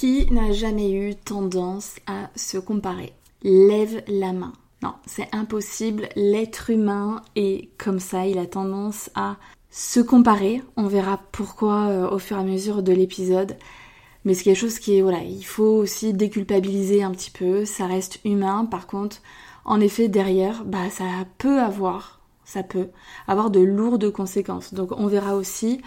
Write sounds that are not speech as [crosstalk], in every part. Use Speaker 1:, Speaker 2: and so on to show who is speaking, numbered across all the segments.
Speaker 1: Qui n'a jamais eu tendance à se comparer? Lève la main. Non, c'est impossible. L'être humain est comme ça. Il a tendance à se comparer. On verra pourquoi euh, au fur et à mesure de l'épisode. Mais c'est quelque chose qui est, voilà, il faut aussi déculpabiliser un petit peu. Ça reste humain. Par contre, en effet, derrière, bah, ça peut avoir, ça peut avoir de lourdes conséquences. Donc, on verra aussi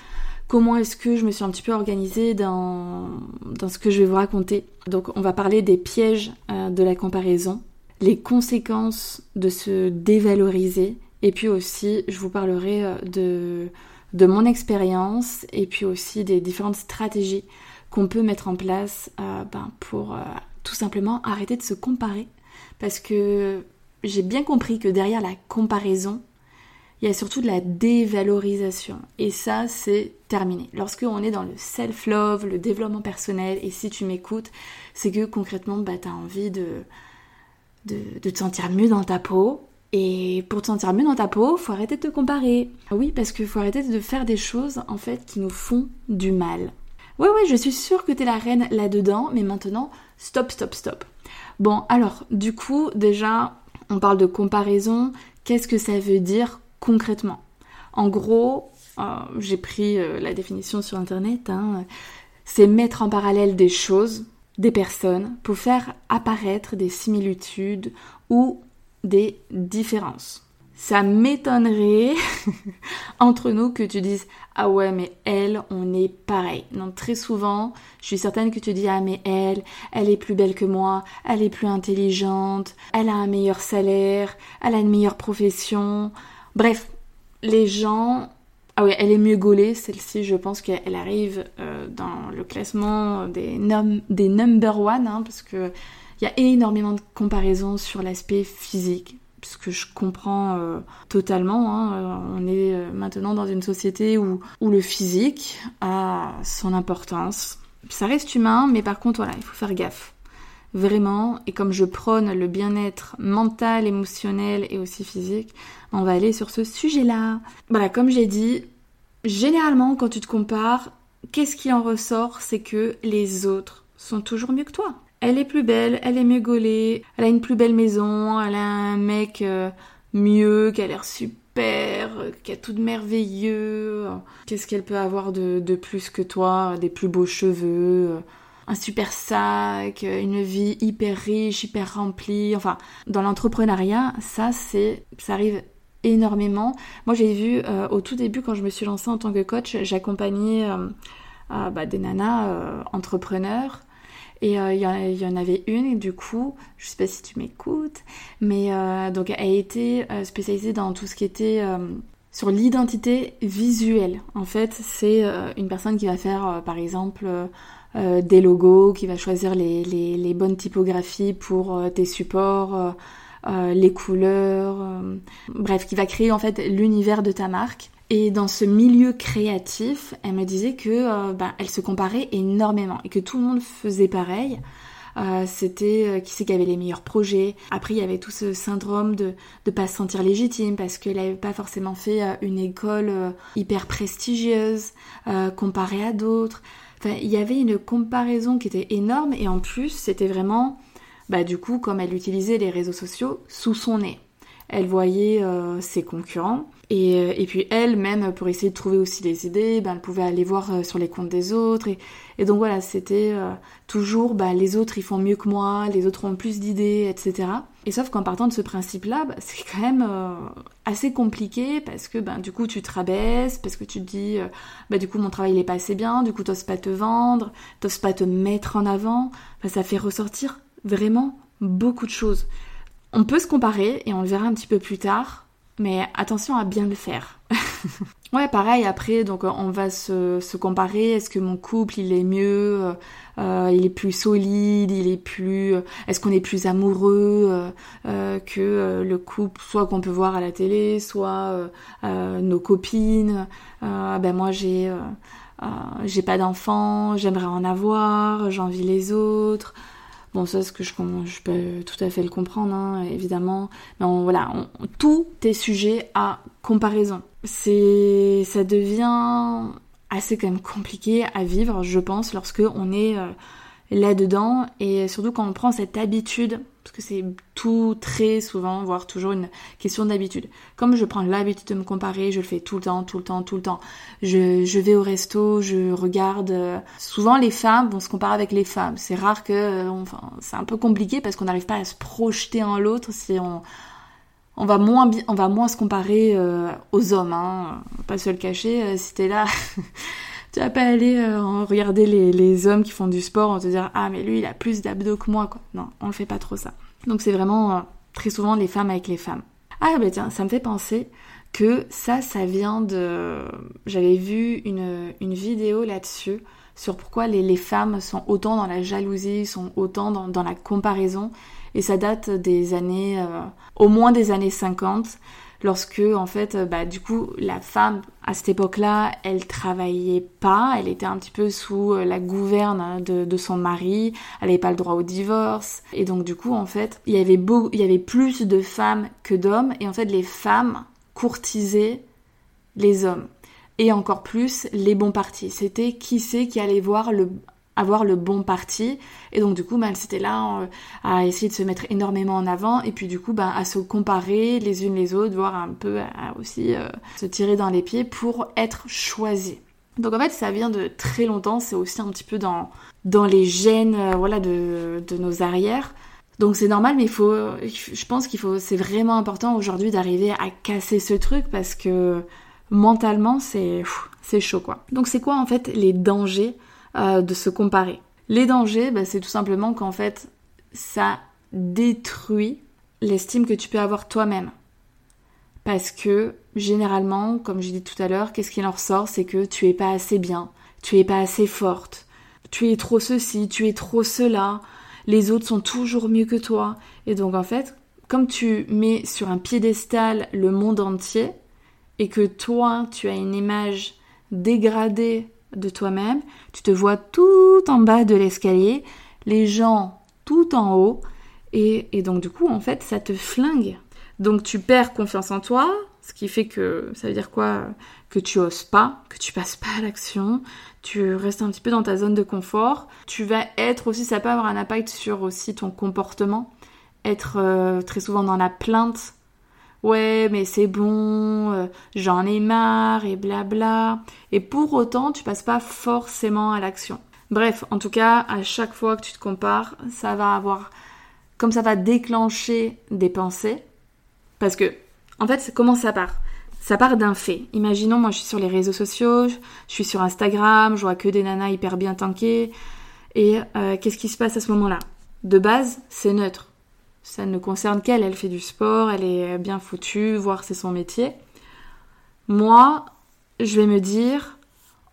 Speaker 1: comment est-ce que je me suis un petit peu organisée dans, dans ce que je vais vous raconter. Donc on va parler des pièges euh, de la comparaison, les conséquences de se dévaloriser, et puis aussi je vous parlerai euh, de, de mon expérience et puis aussi des différentes stratégies qu'on peut mettre en place euh, ben, pour tout simplement arrêter de se comparer. Parce que j'ai bien compris que derrière la comparaison, il y a surtout de la dévalorisation. Et ça, c'est terminé. Lorsque on est dans le self-love, le développement personnel, et si tu m'écoutes, c'est que concrètement, bah, tu as envie de, de, te sentir mieux dans ta peau. Et pour te sentir mieux dans ta peau, faut arrêter de te comparer. Oui, parce qu'il faut arrêter de faire des choses, en fait, qui nous font du mal. Ouais, ouais, je suis sûre que t'es la reine là-dedans, mais maintenant, stop, stop, stop. Bon, alors, du coup, déjà, on parle de comparaison. Qu'est-ce que ça veut dire concrètement. En gros, euh, j'ai pris euh, la définition sur internet, hein, c'est mettre en parallèle des choses, des personnes, pour faire apparaître des similitudes ou des différences ça m'étonnerait [laughs] entre nous que tu dises ah ouais mais elle on est pareil. Non très souvent je suis certaine que tu dis ah mais elle elle est plus belle que moi, elle est plus intelligente, elle a un meilleur salaire, elle a une meilleure profession, Bref, les gens... Ah oui, elle est mieux gaulée, celle-ci, je pense qu'elle arrive euh, dans le classement des, des number one, hein, parce qu'il y a énormément de comparaisons sur l'aspect physique, ce que je comprends euh, totalement. Hein. Euh, on est maintenant dans une société où, où le physique a son importance. Ça reste humain, mais par contre, voilà, il faut faire gaffe vraiment, et comme je prône le bien-être mental, émotionnel et aussi physique, on va aller sur ce sujet-là. Voilà, comme j'ai dit, généralement quand tu te compares, qu'est-ce qui en ressort C'est que les autres sont toujours mieux que toi. Elle est plus belle, elle est mieux gaulée, elle a une plus belle maison, elle a un mec euh, mieux, qui a l'air super, qui a tout de merveilleux. Qu'est-ce qu'elle peut avoir de, de plus que toi Des plus beaux cheveux? Un super sac, une vie hyper riche, hyper remplie. Enfin, dans l'entrepreneuriat, ça, c'est, ça arrive énormément. Moi, j'ai vu euh, au tout début, quand je me suis lancée en tant que coach, j'accompagnais euh, euh, bah, des nanas entrepreneurs. Et il y, en avait une, du coup, je sais pas si tu m'écoutes, mais donc elle était spécialisée dans tout ce qui était sur l'identité visuelle. En fait, c'est une personne qui va faire, par exemple, euh, des logos, qui va choisir les, les, bonnes typographies pour euh, tes supports, euh, les couleurs, bref, qui va créer en fait l'univers de ta marque. Et dans ce milieu créatif, elle me disait que bah, elle se comparait énormément et que tout le monde faisait pareil. c'était qui c'est qui avait les meilleurs projets. Après, il y avait tout ce syndrome de ne pas se sentir légitime parce qu'elle n'avait pas forcément fait une école hyper prestigieuse comparée à d'autres il y avait une comparaison qui était énorme et en plus, c'était vraiment, bah, du coup, comme elle utilisait les réseaux sociaux sous son nez. Elle voyait euh, ses concurrents et, euh, et puis elle, même pour essayer de trouver aussi des idées, bah, elle pouvait aller voir euh, sur les comptes des autres. Et, et donc voilà, c'était toujours bah, les autres ils font mieux que moi, les autres ont plus d'idées, etc. Et sauf qu'en partant de ce principe-là, bah, c'est quand même assez compliqué parce que ben, du coup tu te rabaisses, parce que tu te dis euh, bah, du coup mon travail il pas assez bien, du coup t'oses pas te vendre, t'oses pas te mettre en avant. ça fait ressortir vraiment beaucoup de choses. On peut se comparer et on le verra un petit peu plus tard, mais attention à bien le faire. [laughs] ouais, pareil, après, donc on va se, comparer. Est-ce que mon couple, il est mieux euh, euh, Il est plus solide Il est plus... Est-ce qu'on est plus amoureux euh, que le couple, soit qu'on peut voir à la télé, soit nos copines Ben moi, j'ai... j'ai pas d'enfants, j'aimerais en avoir, j'envie les autres. Bon, ça, ce que je, je peux tout à fait le comprendre, hein, évidemment. Mais voilà, tout est sujet à comparaison. C'est, ça devient assez quand même compliqué à vivre, je pense, lorsque on est euh, là-dedans et surtout quand on prend cette habitude, parce que c'est tout très souvent, voire toujours une question d'habitude. Comme je prends l'habitude de me comparer, je le fais tout le temps, tout le temps, tout le temps. Je, vais au resto, je regarde. Euh, souvent les femmes vont se comparer avec les femmes. C'est rare que, euh, enfin, c'est un peu compliqué parce qu'on n'arrive pas à se projeter en l'autre si on on va moins on va moins se comparer euh, aux hommes hein. pas se le cacher si t'es là [laughs] tu vas pas aller euh, regarder les, hommes qui font du sport en te dire ah mais lui il a plus d'abdos que moi quoi. Non, on le fait pas trop ça. Donc c'est vraiment euh, très souvent les femmes avec les femmes. Ah bah tiens, ça me fait penser que ça, ça vient de... J'avais vu une, vidéo là-dessus sur pourquoi les, femmes sont autant dans la jalousie, sont autant dans, dans la comparaison. Et ça date des années, euh, au moins des années 50 lorsque en fait euh, bah du coup la femme à cette époque-là elle travaillait pas elle était un petit peu sous euh, la gouverne de, son mari elle n'avait pas le droit au divorce. Et donc du coup en fait il y avait beau, il y avait plus de femmes que d'hommes et en fait les femmes courtisaient les hommes. Et encore plus les bons partis c'était qui c'est qui allait voir le avoir le bon parti. Et donc du coup bah, c'était là euh, à essayer de se mettre énormément en avant. Et puis du coup bah, à se comparer les unes les autres voire un peu à aussi euh, se tirer dans les pieds pour être choisi donc en fait ça vient de très longtemps. C'est aussi un petit peu dans dans les gènes euh, voilà de, de nos arrières. Donc c'est normal mais faut je pense qu'il faut c'est vraiment important aujourd'hui d'arriver à casser ce truc parce que mentalement c'est c'est chaud quoi. Donc c'est quoi en fait les dangers euh, de se comparer. Les dangers, bah, c'est tout simplement qu'en fait, ça détruit l'estime que tu peux avoir toi-même. Parce que généralement, comme j'ai dit tout à l'heure, qu'est-ce qui en ressort? C'est que tu es pas assez bien, tu es pas assez forte, tu es trop ceci, tu es trop cela, les autres sont toujours mieux que toi. Et donc en fait, comme tu mets sur un piédestal le monde entier et que toi, tu as une image dégradée de toi-même, tu te vois tout en bas de l'escalier, les gens tout en haut, et, donc du coup, en fait, ça te flingue. Donc tu perds confiance en toi, ce qui fait que ça veut dire quoi? Que tu oses pas, que tu passes pas à l'action, tu restes un petit peu dans ta zone de confort. Tu vas être aussi, ça peut avoir un impact sur aussi ton comportement, être euh, très souvent dans la plainte ouais mais c'est bon, euh, j'en ai marre et blabla. Et pour autant, tu passes pas forcément à l'action. Bref, en tout cas, à chaque fois que tu te compares, ça va avoir, comme ça va déclencher des pensées. Parce que, en fait, comment ça part? Ça part d'un fait. Imaginons, moi je suis sur les réseaux sociaux, je suis sur Instagram, je vois que des nanas hyper bien tankées. Et euh, qu'est-ce qui se passe à ce moment-là? De base, c'est neutre ça ne concerne qu'elle, elle fait du sport, elle est bien foutue, voire c'est son métier. Moi, je vais me dire,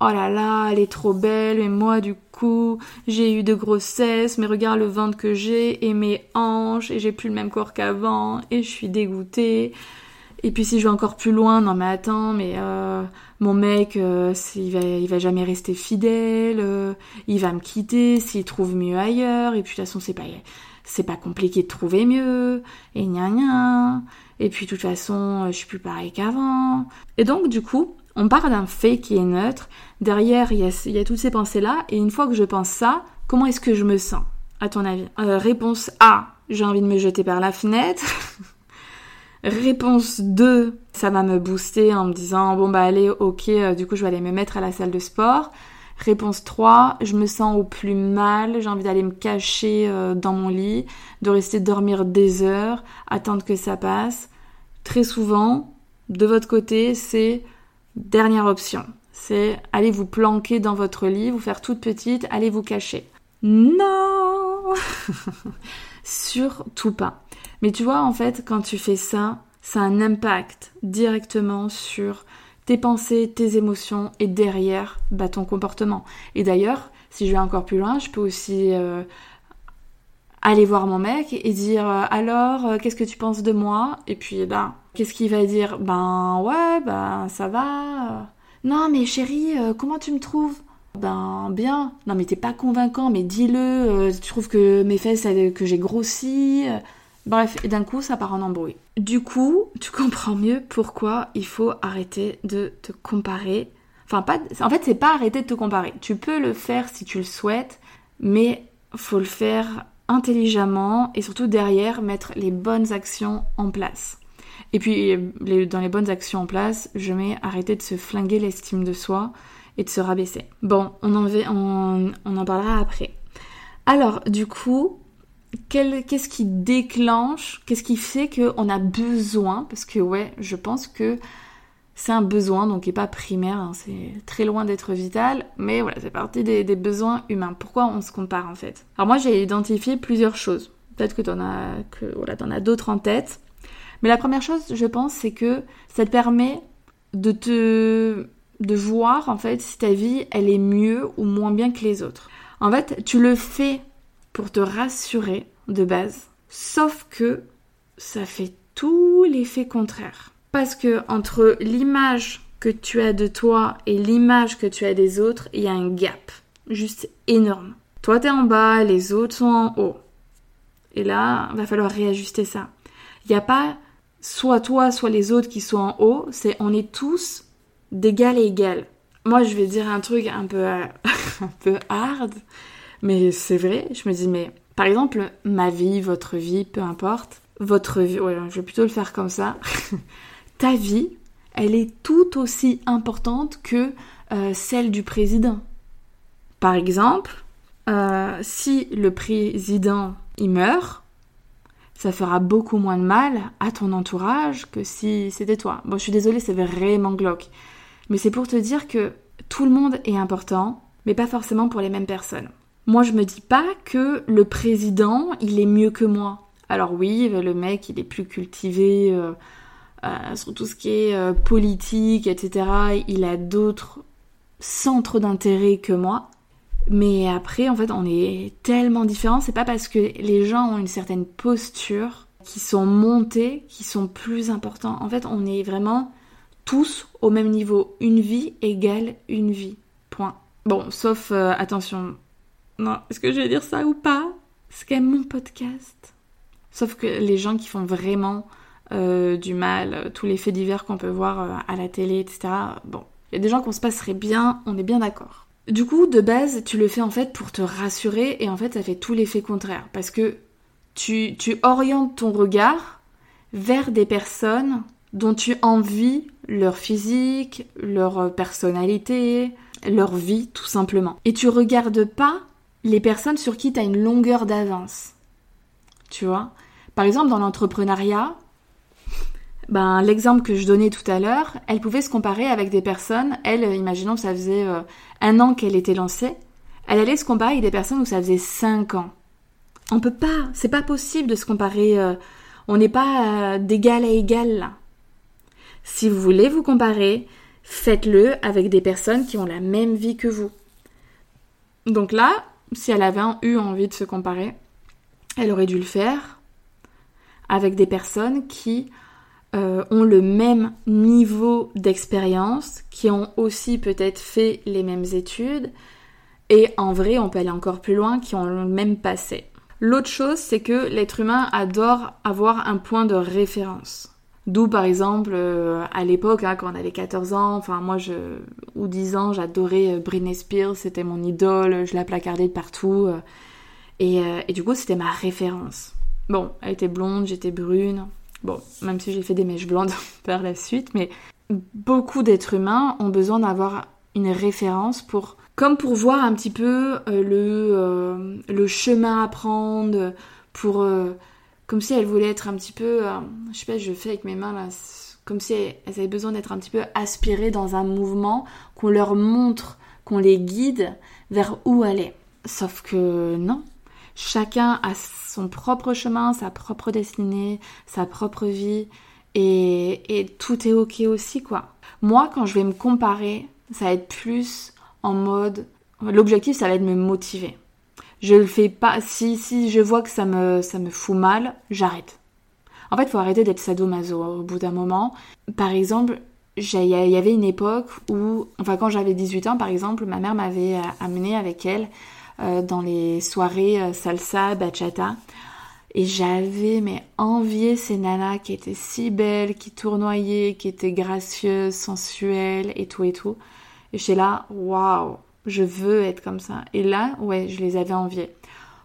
Speaker 1: oh là là, elle est trop belle, et moi du coup, j'ai eu de grossesses, mais regarde le ventre que j'ai, et mes hanches, et j'ai plus le même corps qu'avant, et je suis dégoûtée. Et puis si je vais encore plus loin, non mais attends, mais euh, mon mec, euh, il, va, va jamais rester fidèle, euh, il va me quitter s'il trouve mieux ailleurs, et puis de toute façon c'est pas c'est pas compliqué de trouver mieux, et gna gna, et puis de toute façon, je suis plus pareil qu'avant. Et donc, du coup, on part d'un fait qui est neutre, derrière, il y a, toutes ces pensées-là, et une fois que je pense ça, comment est-ce que je me sens, à ton avis? Euh, Réponse A, j'ai envie de me jeter par la fenêtre. [laughs] Réponse 2, ça va me booster en me disant, bon bah allez, ok, euh, du coup je vais aller me mettre à la salle de sport. Réponse 3, je me sens au plus mal, j'ai envie d'aller me cacher euh, dans mon lit, de rester dormir des heures, attendre que ça passe. Très souvent, de votre côté, c'est dernière option. C'est aller vous planquer dans votre lit, vous faire toute petite, aller vous cacher. Non [laughs] Surtout pas. Mais tu vois, en fait, quand tu fais ça, ça a un impact directement sur tes pensées, tes émotions et derrière bah, ton comportement. Et d'ailleurs, si je vais encore plus loin, je peux aussi euh, aller voir mon mec et dire euh, alors euh, qu'est-ce que tu penses de moi? Et puis ben qu'est-ce qu'il va dire? Ben ouais, ben ça va. Non mais chérie, comment tu me trouves? Ben bien. Non mais t'es pas convaincant, mais dis-le. tu trouves que mes fesses, que j'ai grossi Bref, et d'un coup, ça part en embrouille. Du coup, tu comprends mieux pourquoi il faut arrêter de te comparer. Enfin, pas, en fait, c'est pas arrêter de te comparer. Tu peux le faire si tu le souhaites, mais faut le faire intelligemment et surtout derrière mettre les bonnes actions en place. Et puis, dans les bonnes actions en place, je mets arrêter de se flinguer l'estime de soi et de se rabaisser. Bon, on en, on, on en parlera après. Alors, du coup, qu'est-ce qui déclenche, qu'est-ce qui fait qu'on a besoin, parce que ouais, je pense que c'est un besoin, donc n'est pas primaire, hein, c'est très loin d'être vital, mais voilà, c'est partie des, besoins humains. Pourquoi on se compare en fait? Alors moi j'ai identifié plusieurs choses. Peut-être que tu en as, voilà, en as d'autres en tête. Mais la première chose, je pense, c'est que ça te permet de te de voir en fait si ta vie elle est mieux ou moins bien que les autres. En fait, tu le fais pour te rassurer de base. Sauf que ça fait tout l'effet contraire. Parce que entre l'image que tu as de toi et l'image que tu as des autres, il y a un gap juste énorme. Toi, t'es en bas, les autres sont en haut. Et là, va falloir réajuster ça. Il n'y a pas soit toi, soit les autres qui sont en haut, c'est on est tous d'égal à égal. Moi, je vais dire un truc un peu, [laughs] un peu hard, mais c'est vrai, je me dis, mais par exemple, ma vie, votre vie, peu importe, votre vie, ouais, je vais plutôt le faire comme ça, [laughs] ta vie, elle est tout aussi importante que euh, celle du président. Par exemple, euh, si le président il meurt, ça fera beaucoup moins de mal à ton entourage que si c'était toi. Bon, je suis désolée, c'est vraiment glauque. Mais c'est pour te dire que tout le monde est important, mais pas forcément pour les mêmes personnes. Moi, je me dis pas que le président, il est mieux que moi. Alors oui, le mec, il est plus cultivé euh, euh, sur tout ce qui est euh, politique, etc. Il a d'autres centres d'intérêt que moi. Mais après, en fait, on est tellement différents. C'est pas parce que les gens ont une certaine posture, qui sont montés, qui sont plus importants. En fait, on est vraiment tous au même niveau. Une vie égale une vie. Point. Bon, sauf, attention, non, est-ce que je vais dire ça ou pas? C'est quand même mon podcast. Sauf que les gens qui font vraiment euh, du mal, euh, tous les faits divers qu'on peut voir euh, à la télé, etc. Bon, il y a des gens qu'on se passerait bien, on est bien d'accord. Du coup, de base, tu le fais en fait pour te rassurer et en fait, ça fait tout l'effet contraire. Parce que tu, tu orientes ton regard vers des personnes dont tu envies leur physique, leur personnalité, leur vie tout simplement. Et tu regardes pas les personnes sur qui tu as une longueur d'avance. Tu vois? Par exemple, dans l'entrepreneuriat, [laughs] ben, l'exemple que je donnais tout à l'heure, elle pouvait se comparer avec des personnes, elle, imaginons que ça faisait euh, un an qu'elle était lancée, elle allait se comparer avec des personnes où ça faisait cinq ans. On peut pas, c'est pas possible de se comparer, euh, on n'est pas euh, d'égal à égal là. Si vous voulez vous comparer, faites-le avec des personnes qui ont la même vie que vous. Donc là, si elle avait eu envie de se comparer, elle aurait dû le faire avec des personnes qui euh, ont le même niveau d'expérience, qui ont aussi peut-être fait les mêmes études, et en vrai, on peut aller encore plus loin, qui ont le même passé. L'autre chose, c'est que l'être humain adore avoir un point de référence. D'où par exemple euh, à l'époque hein, quand on avait 14 ans, enfin moi je ou 10 ans, j'adorais euh, Britney Spears, c'était mon idole, je la placardais de partout euh, et, du coup c'était ma référence. Bon, elle était blonde, j'étais brune. Bon, même si j'ai fait des mèches blondes [laughs] par la suite, mais beaucoup d'êtres humains ont besoin d'avoir une référence pour comme pour voir un petit peu le chemin à prendre pour comme si elle voulait être un petit peu, euh, je sais pas, je fais avec mes mains là, comme si elles, avaient besoin d'être un petit peu aspirées dans un mouvement, qu'on leur montre, qu'on les guide vers où aller. Sauf que non, chacun a son propre chemin, sa propre destinée, sa propre vie, et, et tout est ok aussi quoi. Moi quand je vais me comparer, ça va être plus en mode l'objectif ça va être de me motiver. Je le fais pas si si je vois que ça me ça me fout mal, j'arrête. En fait, faut arrêter d'être sadomaso au bout d'un moment. Par exemple, il y avait une époque où, enfin quand j'avais 18 ans par exemple, ma mère m'avait euh, amené avec elle euh, dans les soirées euh, salsa, bachata. Et j'avais mais envié ces nanas qui étaient si belles, qui tournoyaient, qui étaient gracieuses, sensuelles et tout et tout. Et j'étais là, waouh, je veux être comme ça. Et là, ouais, je les avais enviées.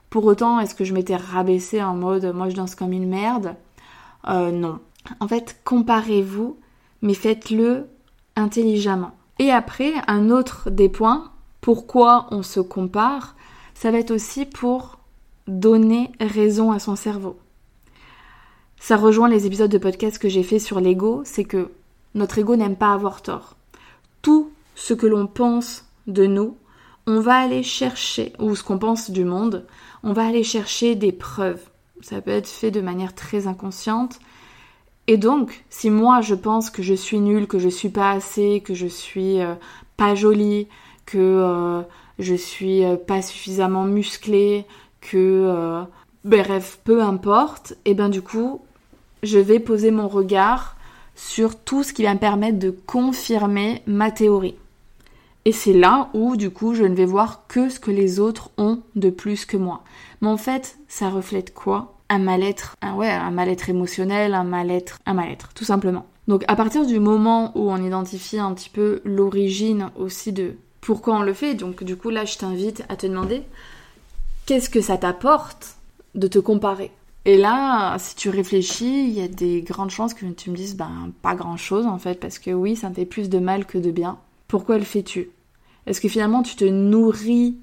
Speaker 1: Pour autant, est-ce que je m'étais rabaissée en mode moi je danse comme une merde? Euh, Non. En fait, comparez-vous, mais faites-le intelligemment. Et après, un autre des points, pourquoi on se compare, ça va être aussi pour donner raison à son cerveau. Ça rejoint les épisodes de podcast que j'ai fait sur l'ego, c'est que notre ego n'aime pas avoir tort. Tout ce que l'on pense de nous, on va aller chercher, ou ce qu'on pense du monde, on va aller chercher des preuves. Ça peut être fait de manière très inconsciente. Et donc, si moi je pense que je suis nulle, que je suis pas assez, que je suis euh, pas jolie, que euh, je suis euh, pas suffisamment musclée, que euh, bref, peu importe, et ben du coup, je vais poser mon regard sur tout ce qui va me permettre de confirmer ma théorie. Et c'est là où, du coup, je ne vais voir que ce que les autres ont de plus que moi. Mais en fait, ça reflète quoi? Un mal-être, un, ouais, un mal-être émotionnel, un mal-être, un mal-être, tout simplement. Donc, à partir du moment où on identifie un petit peu l'origine aussi de pourquoi on le fait, donc du coup, là, je t'invite à te demander qu'est-ce que ça t'apporte de te comparer? Et là, si tu réfléchis, il y a des grandes chances que tu me dises, ben, pas grand chose en fait, parce que oui, ça me fait plus de mal que de bien. Pourquoi le fais-tu? Est-ce que finalement tu te nourris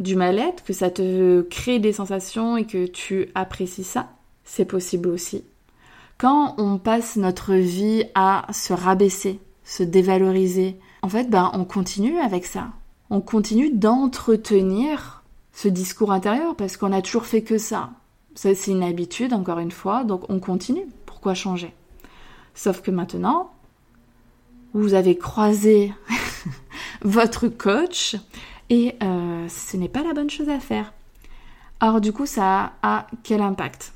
Speaker 1: du mal-être, que ça te crée des sensations et que tu apprécies ça? C'est possible aussi. Quand on passe notre vie à se rabaisser, se dévaloriser, en fait, ben, on continue avec ça. On continue d'entretenir ce discours intérieur parce qu'on a toujours fait que ça. Ça, c'est une habitude, encore une fois, donc on continue. Pourquoi changer? Sauf que maintenant, vous avez croisé votre coach et euh, ce n'est pas la bonne chose à faire. Alors du coup, ça a quel impact?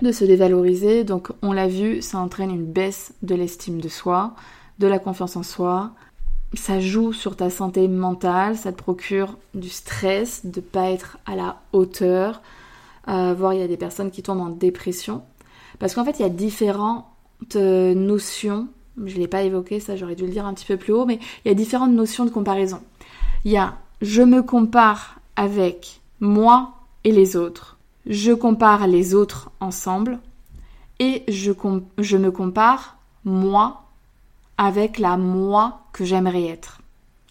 Speaker 1: De se dévaloriser, donc on l'a vu, ça entraîne une baisse de l'estime de soi, de la confiance en soi, ça joue sur ta santé mentale, ça te procure du stress de pas être à la hauteur, euh, voire il y a des personnes qui tombent en dépression. Parce qu'en fait, il y a différentes euh, notions, je ne l'ai pas évoqué, ça j'aurais dû le dire un petit peu plus haut, mais il y a différentes notions de comparaison. Il y a je me compare avec moi et les autres, je compare les autres ensemble, et je, je me compare moi avec la moi que j'aimerais être.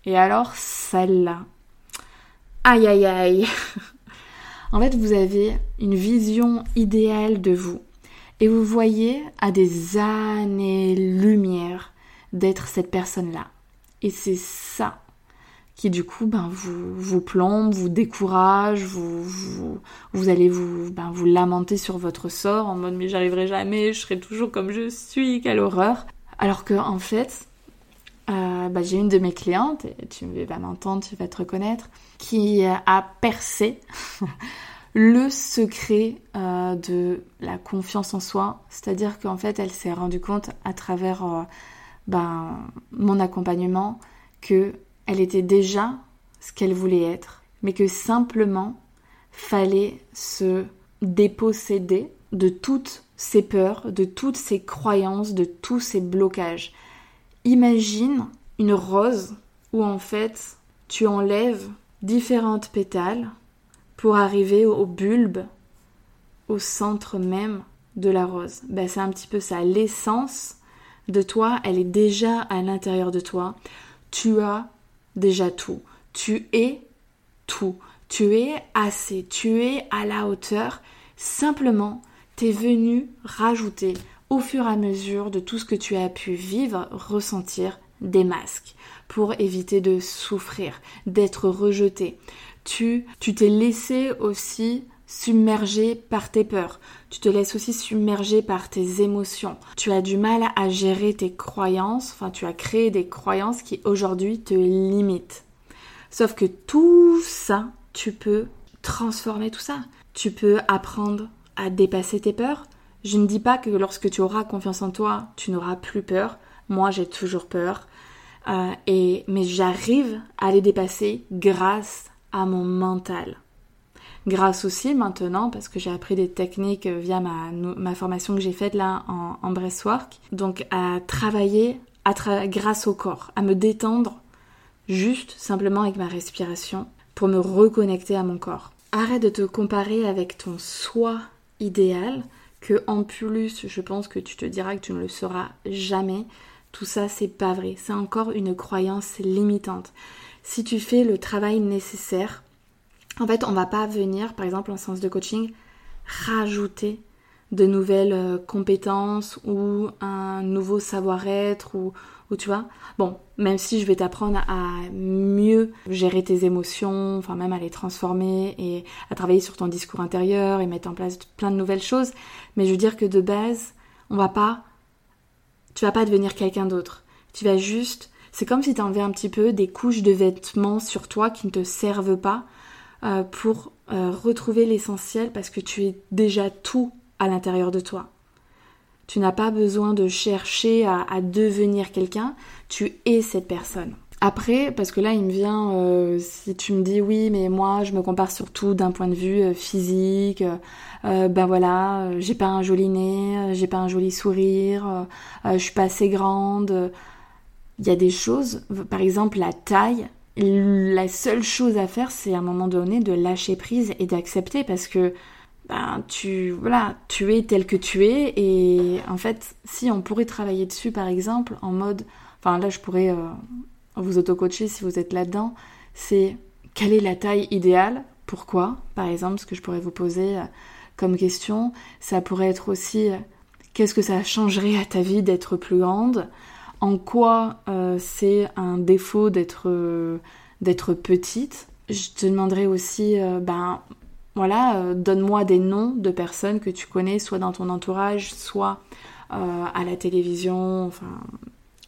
Speaker 1: Et alors, celle-là. Aïe aïe aïe. [laughs] en fait, vous avez une vision idéale de vous. Et vous voyez à des années-lumière d'être cette personne-là. Et c'est ça qui du coup ben, vous, vous plombe, vous décourage, vous, vous, allez vous, ben, vous lamenter sur votre sort en mode mais j'arriverai jamais, je serai toujours comme je suis, quelle horreur. Alors que en fait, euh, bah, j'ai une de mes clientes, et tu vas m'entendre, tu vas te reconnaître, qui a percé le secret euh, de la confiance en soi. C'est-à-dire qu'en fait, elle s'est rendue compte à travers euh, ben, mon accompagnement que elle était déjà ce qu'elle voulait être, mais que simplement fallait se déposséder de toutes ses peurs, de toutes ses croyances, de tous ses blocages. Imagine une rose où en fait tu enlèves différentes pétales pour arriver au bulbe, au centre même de la rose. Ben, c'est un petit peu ça. L'essence de toi, elle est déjà à l'intérieur de toi. Tu as déjà tout. Tu es tout. Tu es assez. Tu es à la hauteur. Simplement, t'es venu rajouter au fur et à mesure de tout ce que tu as pu vivre, ressentir des masques pour éviter de souffrir, d'être rejeté. Tu tu t'es laissé aussi submergé par tes peurs. Tu te laisses aussi submerger par tes émotions. Tu as du mal à gérer tes croyances. Enfin, tu as créé des croyances qui aujourd'hui te limitent. Sauf que tout ça, tu peux transformer tout ça. Tu peux apprendre à dépasser tes peurs. Je ne dis pas que lorsque tu auras confiance en toi, tu n'auras plus peur. Moi, j'ai toujours peur. Euh, et, mais j'arrive à les dépasser grâce à mon mental. Grâce aussi maintenant, parce que j'ai appris des techniques via ma, ma formation que j'ai faite là en, en donc à travailler à grâce au corps, à me détendre juste simplement avec ma respiration pour me reconnecter à mon corps. Arrête de te comparer avec ton soi idéal, que en plus je pense que tu te diras que tu ne le seras jamais. Tout ça c'est pas vrai, c'est encore une croyance limitante. Si tu fais le travail nécessaire, en fait on va pas venir par exemple en sens de coaching rajouter de nouvelles euh, compétences ou un nouveau savoir-être ou tu vois. Bon, même si je vais t'apprendre à mieux gérer tes émotions, enfin même à les transformer et à travailler sur ton discours intérieur et mettre en place plein de nouvelles choses, mais je veux dire que de base, on va pas tu vas pas devenir quelqu'un d'autre. Tu vas juste c'est comme si tu enlevais un petit peu des couches de vêtements sur toi qui ne te servent pas euh, pour euh, retrouver l'essentiel parce que tu es déjà tout à l'intérieur de toi. Tu n'as pas besoin de chercher à, devenir quelqu'un, tu es cette personne. Après, parce que là, il me vient, euh, si tu me dis oui, mais moi, je me compare surtout d'un point de vue physique, euh, ben voilà, j'ai pas un joli nez, j'ai pas un joli sourire, je suis pas assez grande. Il y a des choses, par exemple la taille, la seule chose à faire, c'est à un moment donné de lâcher prise et d'accepter parce que ben, tu, voilà, tu es tel que tu es. Et en fait, si on pourrait travailler dessus, par exemple, en mode, enfin là, je pourrais euh, vous auto-coacher si vous êtes là-dedans, c'est quelle est la taille idéale Pourquoi Par exemple, ce que je pourrais vous poser euh, comme question, ça pourrait être aussi euh, qu'est-ce que ça changerait à ta vie d'être plus grande? En quoi c'est un défaut d'être d'être petite? Je te demanderais aussi, ben, voilà, euh, donne-moi des noms de personnes que tu connais, soit dans ton entourage, soit euh, à la télévision, enfin,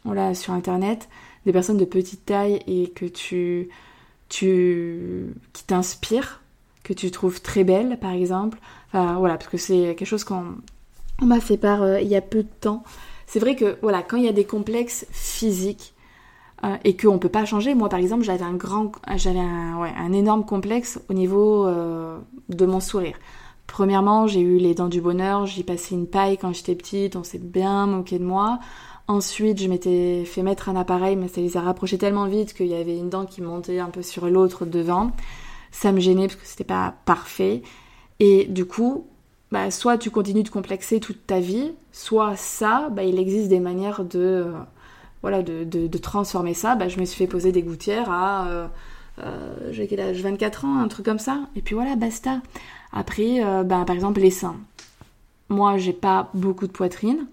Speaker 1: voilà, sur Internet, des personnes de petite taille et que tu, tu qui t'inspirent, que tu trouves très belles, par exemple. Enfin, voilà, parce que c'est quelque chose qu'on m'a fait part euh, il y a peu de temps. C'est vrai que, voilà, quand il y a des complexes physiques, euh, et qu'on ne peut pas changer. Moi, par exemple, j'avais un grand, j'avais un, énorme complexe au niveau euh, de mon sourire. Premièrement, j'ai eu les dents du bonheur, j'ai passé une paille quand j'étais petite, on s'est bien moqué de moi. Ensuite, je m'étais fait mettre un appareil, mais ça les a rapprochés tellement vite qu'il y avait une dent qui montait un peu sur l'autre devant. Ça me gênait parce que c'était pas parfait. Et du coup, bah, soit tu continues de complexer toute ta vie, soit ça, bah, il existe des manières de euh, voilà, de, transformer ça, bah, je me suis fait poser des gouttières à. Euh, euh, j'ai quel âge? 24 ans, un truc comme ça. Et puis voilà, basta. Après, bah, par exemple, les seins. Moi, j'ai pas beaucoup de poitrine.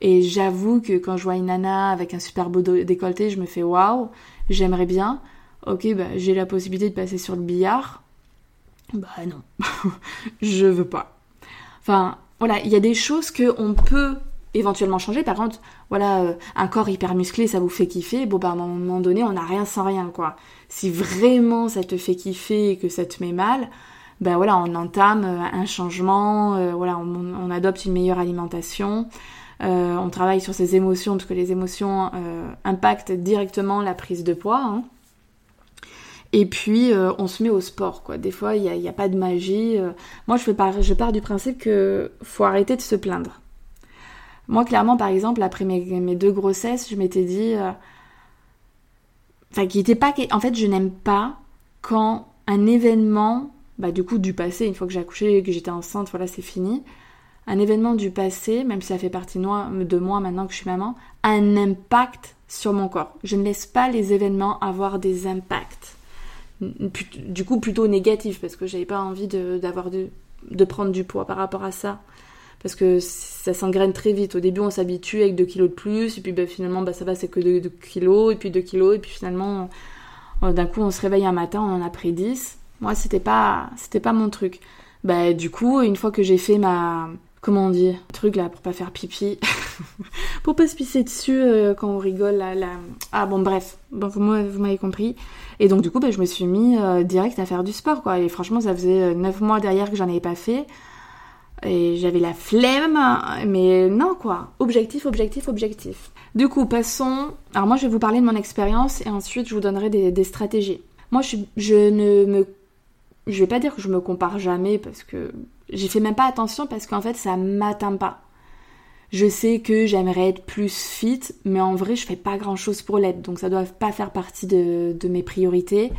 Speaker 1: Et j'avoue que quand je vois une nana avec un super beau décolleté, je me fais waouh, j'aimerais bien. Ok, j'ai la possibilité de passer sur le billard. Bah non, [laughs] je veux pas. Enfin, voilà, il y a des choses que on peut éventuellement changer. Par contre, voilà, euh, un corps hyper musclé, ça vous fait kiffer. Bon, bah, à un moment donné, on n'a rien sans rien, quoi. Si vraiment ça te fait kiffer et que ça te met mal, ben voilà, on entame euh, un changement, euh, voilà, on, adopte une meilleure alimentation, on travaille sur ses émotions, parce que les émotions impactent directement la prise de poids. Hein. Et puis, on se met au sport, quoi. Des fois, il n'y a, pas de magie. moi, je, fais je pars du principe que faut arrêter de se plaindre. Moi, clairement, par exemple, après mes, deux grossesses, je m'étais dit. Euh, qui était pas. En fait, je n'aime pas quand un événement, bah, du coup, du passé, une fois que j'ai accouché, que j'étais enceinte, voilà, c'est fini. Un événement du passé, même si ça fait partie de moi maintenant que je suis maman, a un impact sur mon corps. Je ne laisse pas les événements avoir des impacts. Du coup, plutôt négatifs, parce que j'avais pas envie d'avoir de, de prendre du poids par rapport à ça parce que ça s'engraine très vite. Au début, on s'habitue avec 2 kilos de plus, et puis ben, finalement, bah, ça va, c'est que 2, kilos, et puis 2 kilos, et puis finalement, euh, d'un coup, on se réveille un matin, on en a pris 10. Moi, c'était pas, c'était pas mon truc. Bah du coup, une fois que j'ai fait ma comment on dit truc là pour pas faire pipi. [laughs] Pour pas se pisser dessus euh, quand on rigole là, ah bon bref. Bon vous m'avez compris. Et donc du coup bah, je me suis mis euh, direct à faire du sport quoi. Et franchement ça faisait 9 mois derrière que j'en avais pas fait. Et j'avais la flemme mais non quoi. Objectif objectif objectif. Du coup passons. Alors moi je vais vous parler de mon expérience et ensuite je vous donnerai des, des stratégies. Moi je, je ne me je vais pas dire que je me compare jamais parce que j'ai fait même pas attention parce qu'en fait ça m'atteint pas. Je sais que j'aimerais être plus fit, mais en vrai je fais pas grand chose pour l'être, donc ça doit pas faire partie de, mes priorités.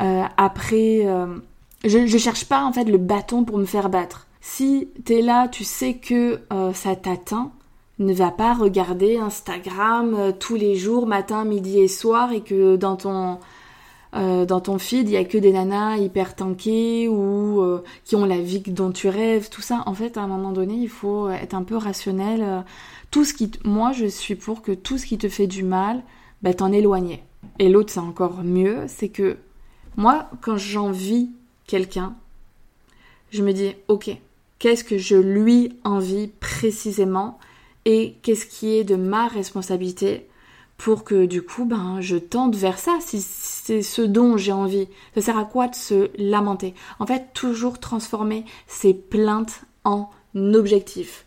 Speaker 1: Euh, après, euh, je, je cherche pas en fait le bâton pour me faire battre. Si t'es là, tu sais que euh, ça t'atteint, ne va pas regarder Instagram tous les jours, matin, midi et soir, et que dans ton euh, dans ton feed, il y a que des nanas hyper tankées ou euh, qui ont la vie dont tu rêves, tout ça. En fait, à un moment donné, il faut être un peu rationnel. Tout ce qui, moi, je suis pour que tout ce qui te fait du mal, bah, t'en éloigner. Et l'autre, c'est encore mieux, c'est que moi, quand j'envie quelqu'un, je me dis, ok, qu'est-ce que je lui envie précisément et qu'est-ce qui est de ma responsabilité pour que du coup ben je tente vers ça si c'est ce dont j'ai envie. Ça sert à quoi de se lamenter? En fait, toujours transformer ses plaintes en objectifs.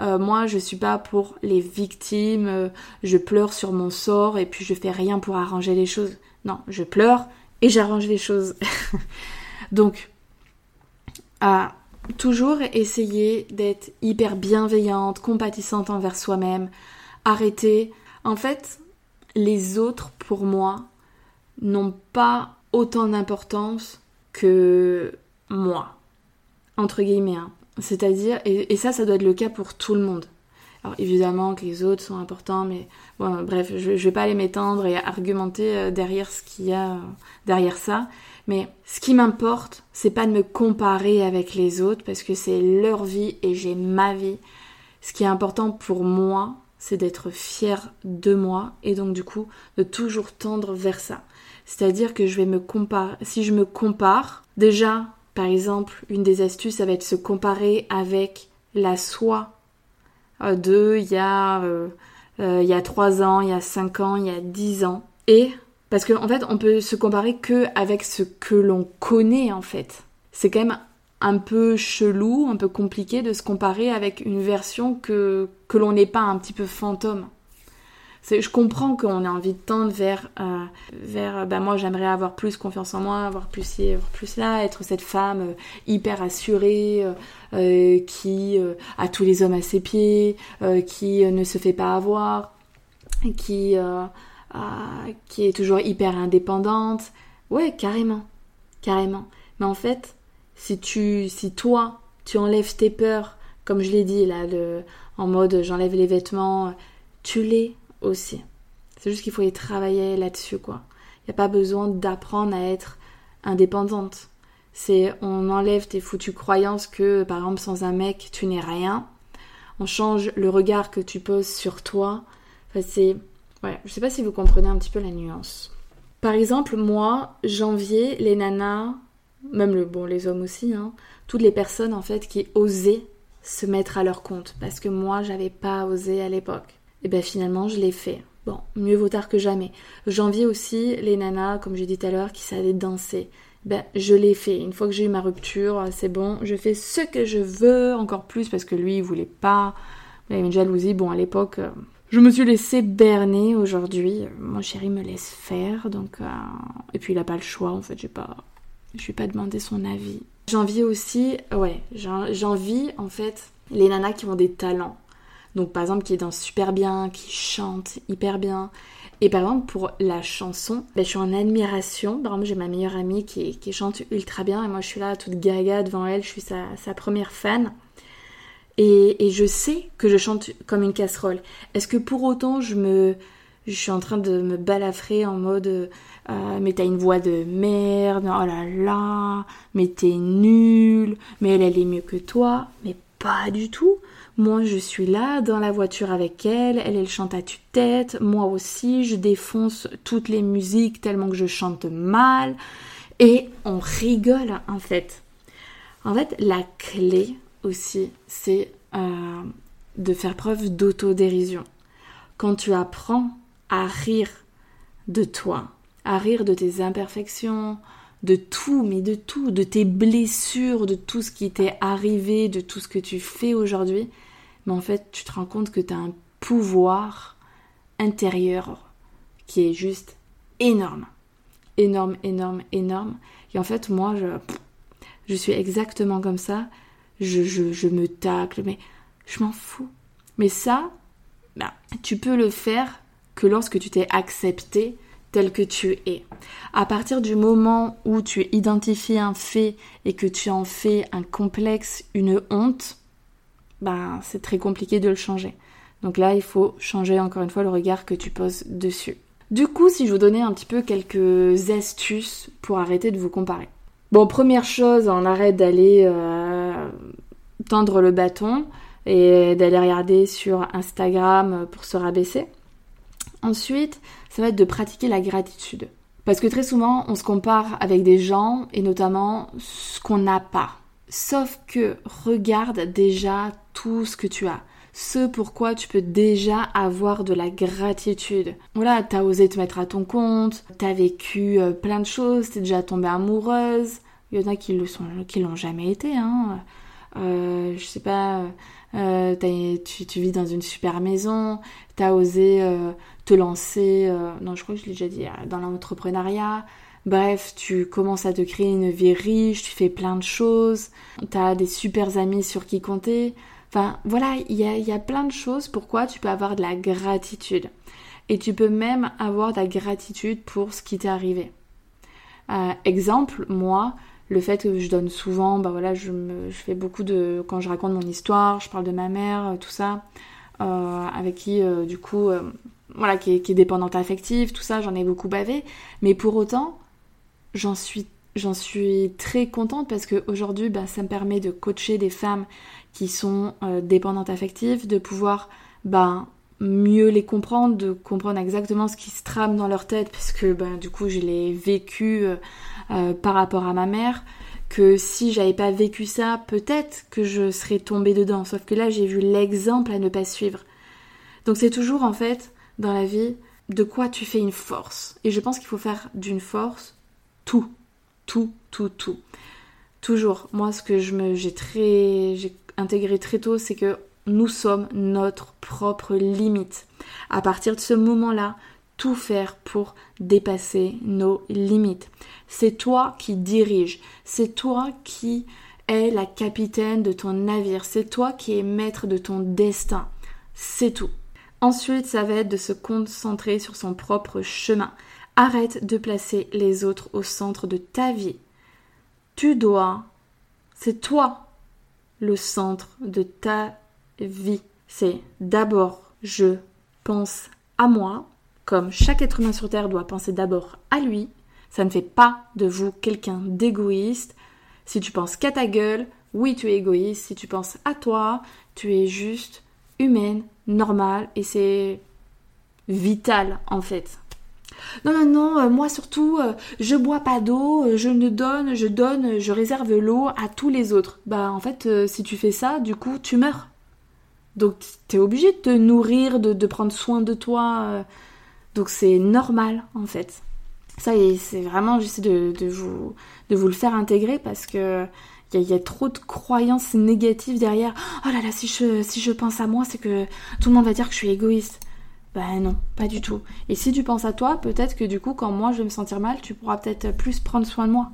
Speaker 1: Euh, moi, je suis pas pour les victimes, euh, je pleure sur mon sort et puis je fais rien pour arranger les choses. Non, je pleure et j'arrange les choses. [laughs] Donc, à toujours essayer d'être hyper bienveillante, compatissante envers soi-même, arrêter en fait, les autres, pour moi, n'ont pas autant d'importance que moi, entre guillemets. Hein. C'est-à-dire, et, ça, ça doit être le cas pour tout le monde. Alors évidemment que les autres sont importants, mais bon, bref, je, je vais pas aller m'étendre et argumenter euh, derrière ce qu'il y a euh, derrière ça. Mais ce qui m'importe, c'est pas de me comparer avec les autres parce que c'est leur vie et j'ai ma vie. Ce qui est important pour moi, c'est d'être fier de moi et donc du coup de toujours tendre vers ça. C'est-à-dire que je vais me comparer, si je me compare, déjà, par exemple, une des astuces, ça va être se comparer avec la soi euh, de il y a euh, euh, il y a 3 ans, il y a 5 ans, il y a 10 ans. Et parce qu'en en fait, on peut se comparer que avec ce que l'on connaît en fait. C'est quand même un peu chelou, un peu compliqué de se comparer avec une version que, que l'on n'est pas un petit peu fantôme. Je comprends qu'on ait envie de tendre vers, euh, vers bah moi j'aimerais avoir plus confiance en moi, avoir plus ci, avoir plus là, être cette femme euh, hyper assurée, euh, qui a tous les hommes à ses pieds, qui ne se fait pas avoir, qui, qui est toujours hyper indépendante. Ouais, carrément, carrément. Mais en fait, si tu, si toi, tu enlèves tes peurs, comme je l'ai dit là, en mode j'enlève les vêtements, tu l'es aussi. C'est juste qu'il faut y travailler là-dessus, quoi. Il n'y a pas besoin d'apprendre à être indépendante. C'est on enlève tes foutues croyances que, par exemple, sans un mec, tu n'es rien. On change le regard que tu poses sur toi. Enfin, c'est. Ouais, je sais pas si vous comprenez un petit peu la nuance. Par exemple, moi, janvier, les nanas même le, bon, les hommes aussi, hein, toutes les personnes en fait qui osaient se mettre à leur compte parce que moi j'avais pas osé à l'époque. Et ben finalement je l'ai fait. Bon, mieux vaut tard que jamais. J'envie aussi les nanas, comme j'ai dit tout à l'heure, qui savaient danser. Ben, je l'ai fait. Une fois que j'ai eu ma rupture, c'est bon, je fais ce que je veux, encore plus parce que lui, il voulait pas. Il avait une jalousie. Bon, à l'époque, euh, je me suis laissé berner. Aujourd'hui, mon chéri me laisse faire. Donc, euh, Et puis, il a pas le choix, en fait. J'ai pas. Je lui ai pas demandé son avis. J'envie aussi, ouais, j'envie en fait les nanas qui ont des talents. Donc par exemple qui dansent super bien, qui chantent hyper bien. Et par exemple pour la chanson, ben, je suis en admiration. Par exemple j'ai ma meilleure amie qui, chante ultra bien et moi je suis là toute gaga devant elle, je suis sa, première fan. Et, et, je sais que je chante comme une casserole. Est-ce que pour autant je me, je suis en train de me balafrer en mode euh, mais t'as une voix de merde, oh là là, mais t'es nul, mais elle, elle est mieux que toi, mais pas du tout. Moi, je suis là dans la voiture avec elle, elle, elle chante à tue-tête, moi aussi, je défonce toutes les musiques tellement que je chante mal, et on rigole en fait. En fait, la clé aussi, c'est euh, de faire preuve d'autodérision. Quand tu apprends à rire de toi, à rire de tes imperfections, de tout, mais de tout, de tes blessures, de tout ce qui t'est arrivé, de tout ce que tu fais aujourd'hui, mais en fait, tu te rends compte que tu as un pouvoir intérieur qui est juste énorme. Énorme, énorme, énorme. Et en fait, moi, je, je suis exactement comme ça. Je, je, me tacle, mais je m'en fous. Mais ça, bah, tu peux le faire que lorsque tu t'es accepté tel que tu es. À partir du moment où tu identifies un fait et que tu en fais un complexe, une honte, ben c'est très compliqué de le changer. Donc là, il faut changer encore une fois le regard que tu poses dessus. Du coup, si je vous donnais un petit peu quelques astuces pour arrêter de vous comparer. Bon, première chose, on arrête d'aller euh, tendre le bâton et d'aller regarder sur Instagram pour se rabaisser. Ensuite, ça va être de pratiquer la gratitude. Parce que très souvent, on se compare avec des gens et notamment ce qu'on n'a pas. Sauf que regarde déjà tout ce que tu as. Ce pourquoi tu peux déjà avoir de la gratitude. Voilà, t'as osé te mettre à ton compte, t'as vécu euh, plein de choses, t'es déjà tombée amoureuse. Il y en a qui le l'ont jamais été, hein. Euh, je sais pas, euh, tu, tu, vis dans une super maison, t'as osé te lancer, non je crois que je l'ai déjà dit, dans l'entrepreneuriat, Bref, tu commences à te créer une vie riche, tu fais plein de choses, tu as des super amis sur qui compter. Enfin, voilà, il y a, plein de choses pourquoi tu peux avoir de la gratitude? Et tu peux même avoir de la gratitude pour ce qui t'est arrivé. Euh, exemple, moi, le fait que je donne souvent, bah voilà, je, fais beaucoup de. Quand je raconte mon histoire, je parle de ma mère, tout ça, euh, avec qui, euh, du coup, voilà, qui est, dépendante affective, tout ça, j'en ai beaucoup bavé. Mais pour autant, j'en suis très contente parce qu'aujourd'hui, bah, ça me permet de coacher des femmes qui sont euh, dépendantes affectives, de pouvoir bah, mieux les comprendre, de comprendre exactement ce qui se trame dans leur tête, puisque bah, du coup, je l'ai vécu euh, par rapport à ma mère, que si j'avais pas vécu ça, peut-être que je serais tombée dedans. Sauf que là, j'ai vu l'exemple à ne pas suivre. Donc c'est toujours en fait, dans la vie, de quoi tu fais une force. Et je pense qu'il faut faire d'une force tout, tout, tout, tout. Toujours, moi ce que je me j'ai très j'ai intégré très tôt, c'est que nous sommes notre propre limite. À partir de ce moment-là, faire pour dépasser nos limites. C'est toi qui dirige, c'est toi qui es la capitaine de ton navire, c'est toi qui es maître de ton destin. C'est tout. Ensuite, ça va être de se concentrer sur son propre chemin. Arrête de placer les autres au centre de ta vie. Tu dois, c'est toi le centre de ta vie. C'est d'abord je pense à moi, comme chaque être humain sur Terre doit penser d'abord à lui. Ça ne fait pas de vous quelqu'un d'égoïste. Si tu penses qu'à ta gueule, oui, tu es égoïste. Si tu penses à toi, tu es juste humaine, normale, et c'est vital en fait. Non, non, non, euh, moi surtout, euh, je bois pas d'eau, euh, je ne donne, je donne, je réserve l'eau à tous les autres. Bah en fait, si tu fais ça, du coup, tu meurs. Donc t'es obligé de te nourrir, de, prendre soin de toi. Donc c'est normal en fait. Ça, c'est vraiment, j'essaie de, vous, le faire intégrer parce que il y, a trop de croyances négatives derrière. Oh là là, si je, si je pense à moi, c'est que tout le monde va dire que je suis égoïste. Ben non, pas du tout. Et si tu penses à toi, peut-être que du coup, quand moi je vais me sentir mal, tu pourras peut-être plus prendre soin de moi.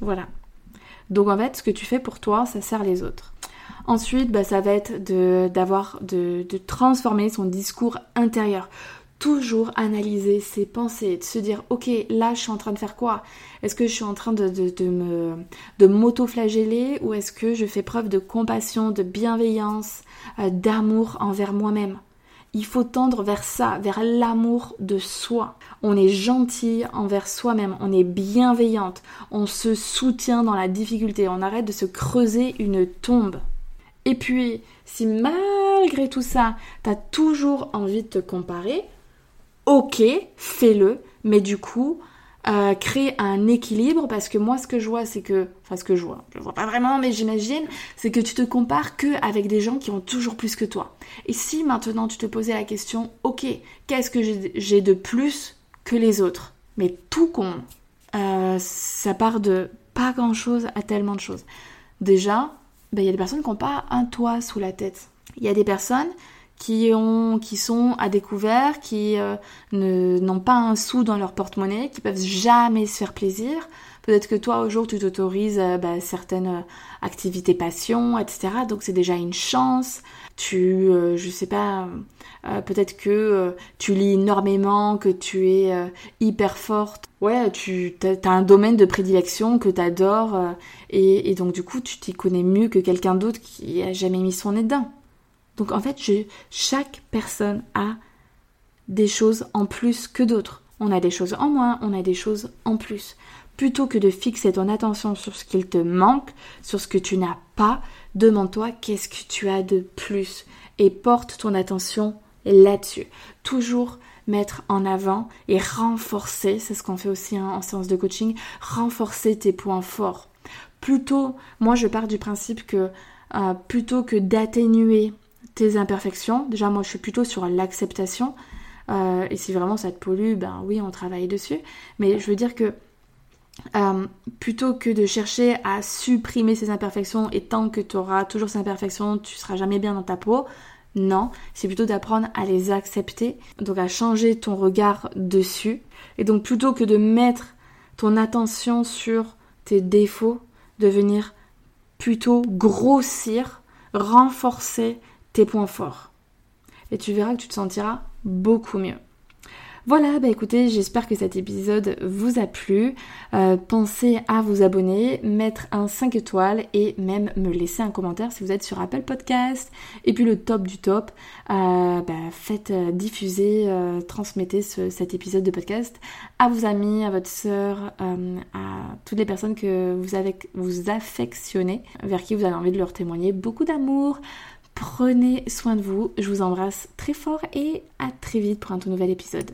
Speaker 1: Voilà. Donc en fait, ce que tu fais pour toi, ça sert les autres. Ensuite, bah, ça va être de, d'avoir, de, de transformer son discours intérieur toujours analyser ses pensées, de se dire ok là je suis en train de faire quoi? Est-ce que je suis en train de, me de m'auto-flageller ou est-ce que je fais preuve de compassion, de bienveillance, euh, d'amour envers moi-même? Il faut tendre vers ça, vers l'amour de soi. On est gentil envers soi-même, on est bienveillante, on se soutient dans la difficulté, on arrête de se creuser une tombe. Et puis, si malgré tout ça, t'as toujours envie de te comparer, ok, fais-le, mais du coup, euh, créer un équilibre parce que moi ce que je vois c'est que enfin ce que je vois je vois pas vraiment mais j'imagine c'est que tu te compares que avec des gens qui ont toujours plus que toi. Et si maintenant tu te posais la question ok qu'est-ce que j'ai de plus que les autres? Mais tout con. Euh, ça part de pas grand chose à tellement de choses. Déjà ben, il y a des personnes qui n'ont pas un toit sous la tête. Il y a des personnes qui, ont, qui sont à découvert, qui euh, n'ont pas un sou dans leur porte-monnaie, qui peuvent jamais se faire plaisir. Peut-être que toi, au jour, tu t'autorises euh, bah, certaines euh, activités passion, etc. Donc c'est déjà une chance. Tu, je sais pas, peut-être que tu lis énormément, que tu es hyper forte. Ouais, tu as, un domaine de prédilection que tu adores. Et, et, donc du coup, tu t'y connais mieux que quelqu'un d'autre qui a jamais mis son nez dedans. Donc en fait, chaque personne a des choses en plus que d'autres. On a des choses en moins, on a des choses en plus. Plutôt que de fixer ton attention sur ce qu'il te manque, sur ce que tu n'as pas, demande-toi qu'est-ce que tu as de plus et porte ton attention là-dessus. Toujours mettre en avant et renforcer, c'est ce qu'on fait aussi en séance de coaching, renforcer tes points forts. Plutôt, moi je pars du principe que euh, plutôt que d'atténuer tes imperfections. Déjà, moi, je suis plutôt sur l'acceptation. Euh, et si vraiment ça te pollue, ben oui, on travaille dessus. Mais je veux dire que euh, plutôt que de chercher à supprimer ces imperfections et tant que tu auras toujours ces imperfections, tu seras jamais bien dans ta peau. Non, c'est plutôt d'apprendre à les accepter, donc à changer ton regard dessus. Et donc plutôt que de mettre ton attention sur tes défauts, de venir plutôt grossir, renforcer tes points forts. Et tu verras que tu te sentiras beaucoup mieux. Voilà, bah écoutez, j'espère que cet épisode vous a plu. Euh, pensez à vous abonner, mettre un 5 étoiles et même me laisser un commentaire si vous êtes sur Apple Podcast. Et puis le top du top, euh, bah, faites euh, diffuser, transmettez cet épisode de podcast à vos amis, à votre soeur, à toutes les personnes que vous, avez, vous affectionnez, vers qui vous avez envie de leur témoigner beaucoup d'amour, Prenez soin de vous, je vous embrasse très fort et à très vite pour un tout nouvel épisode.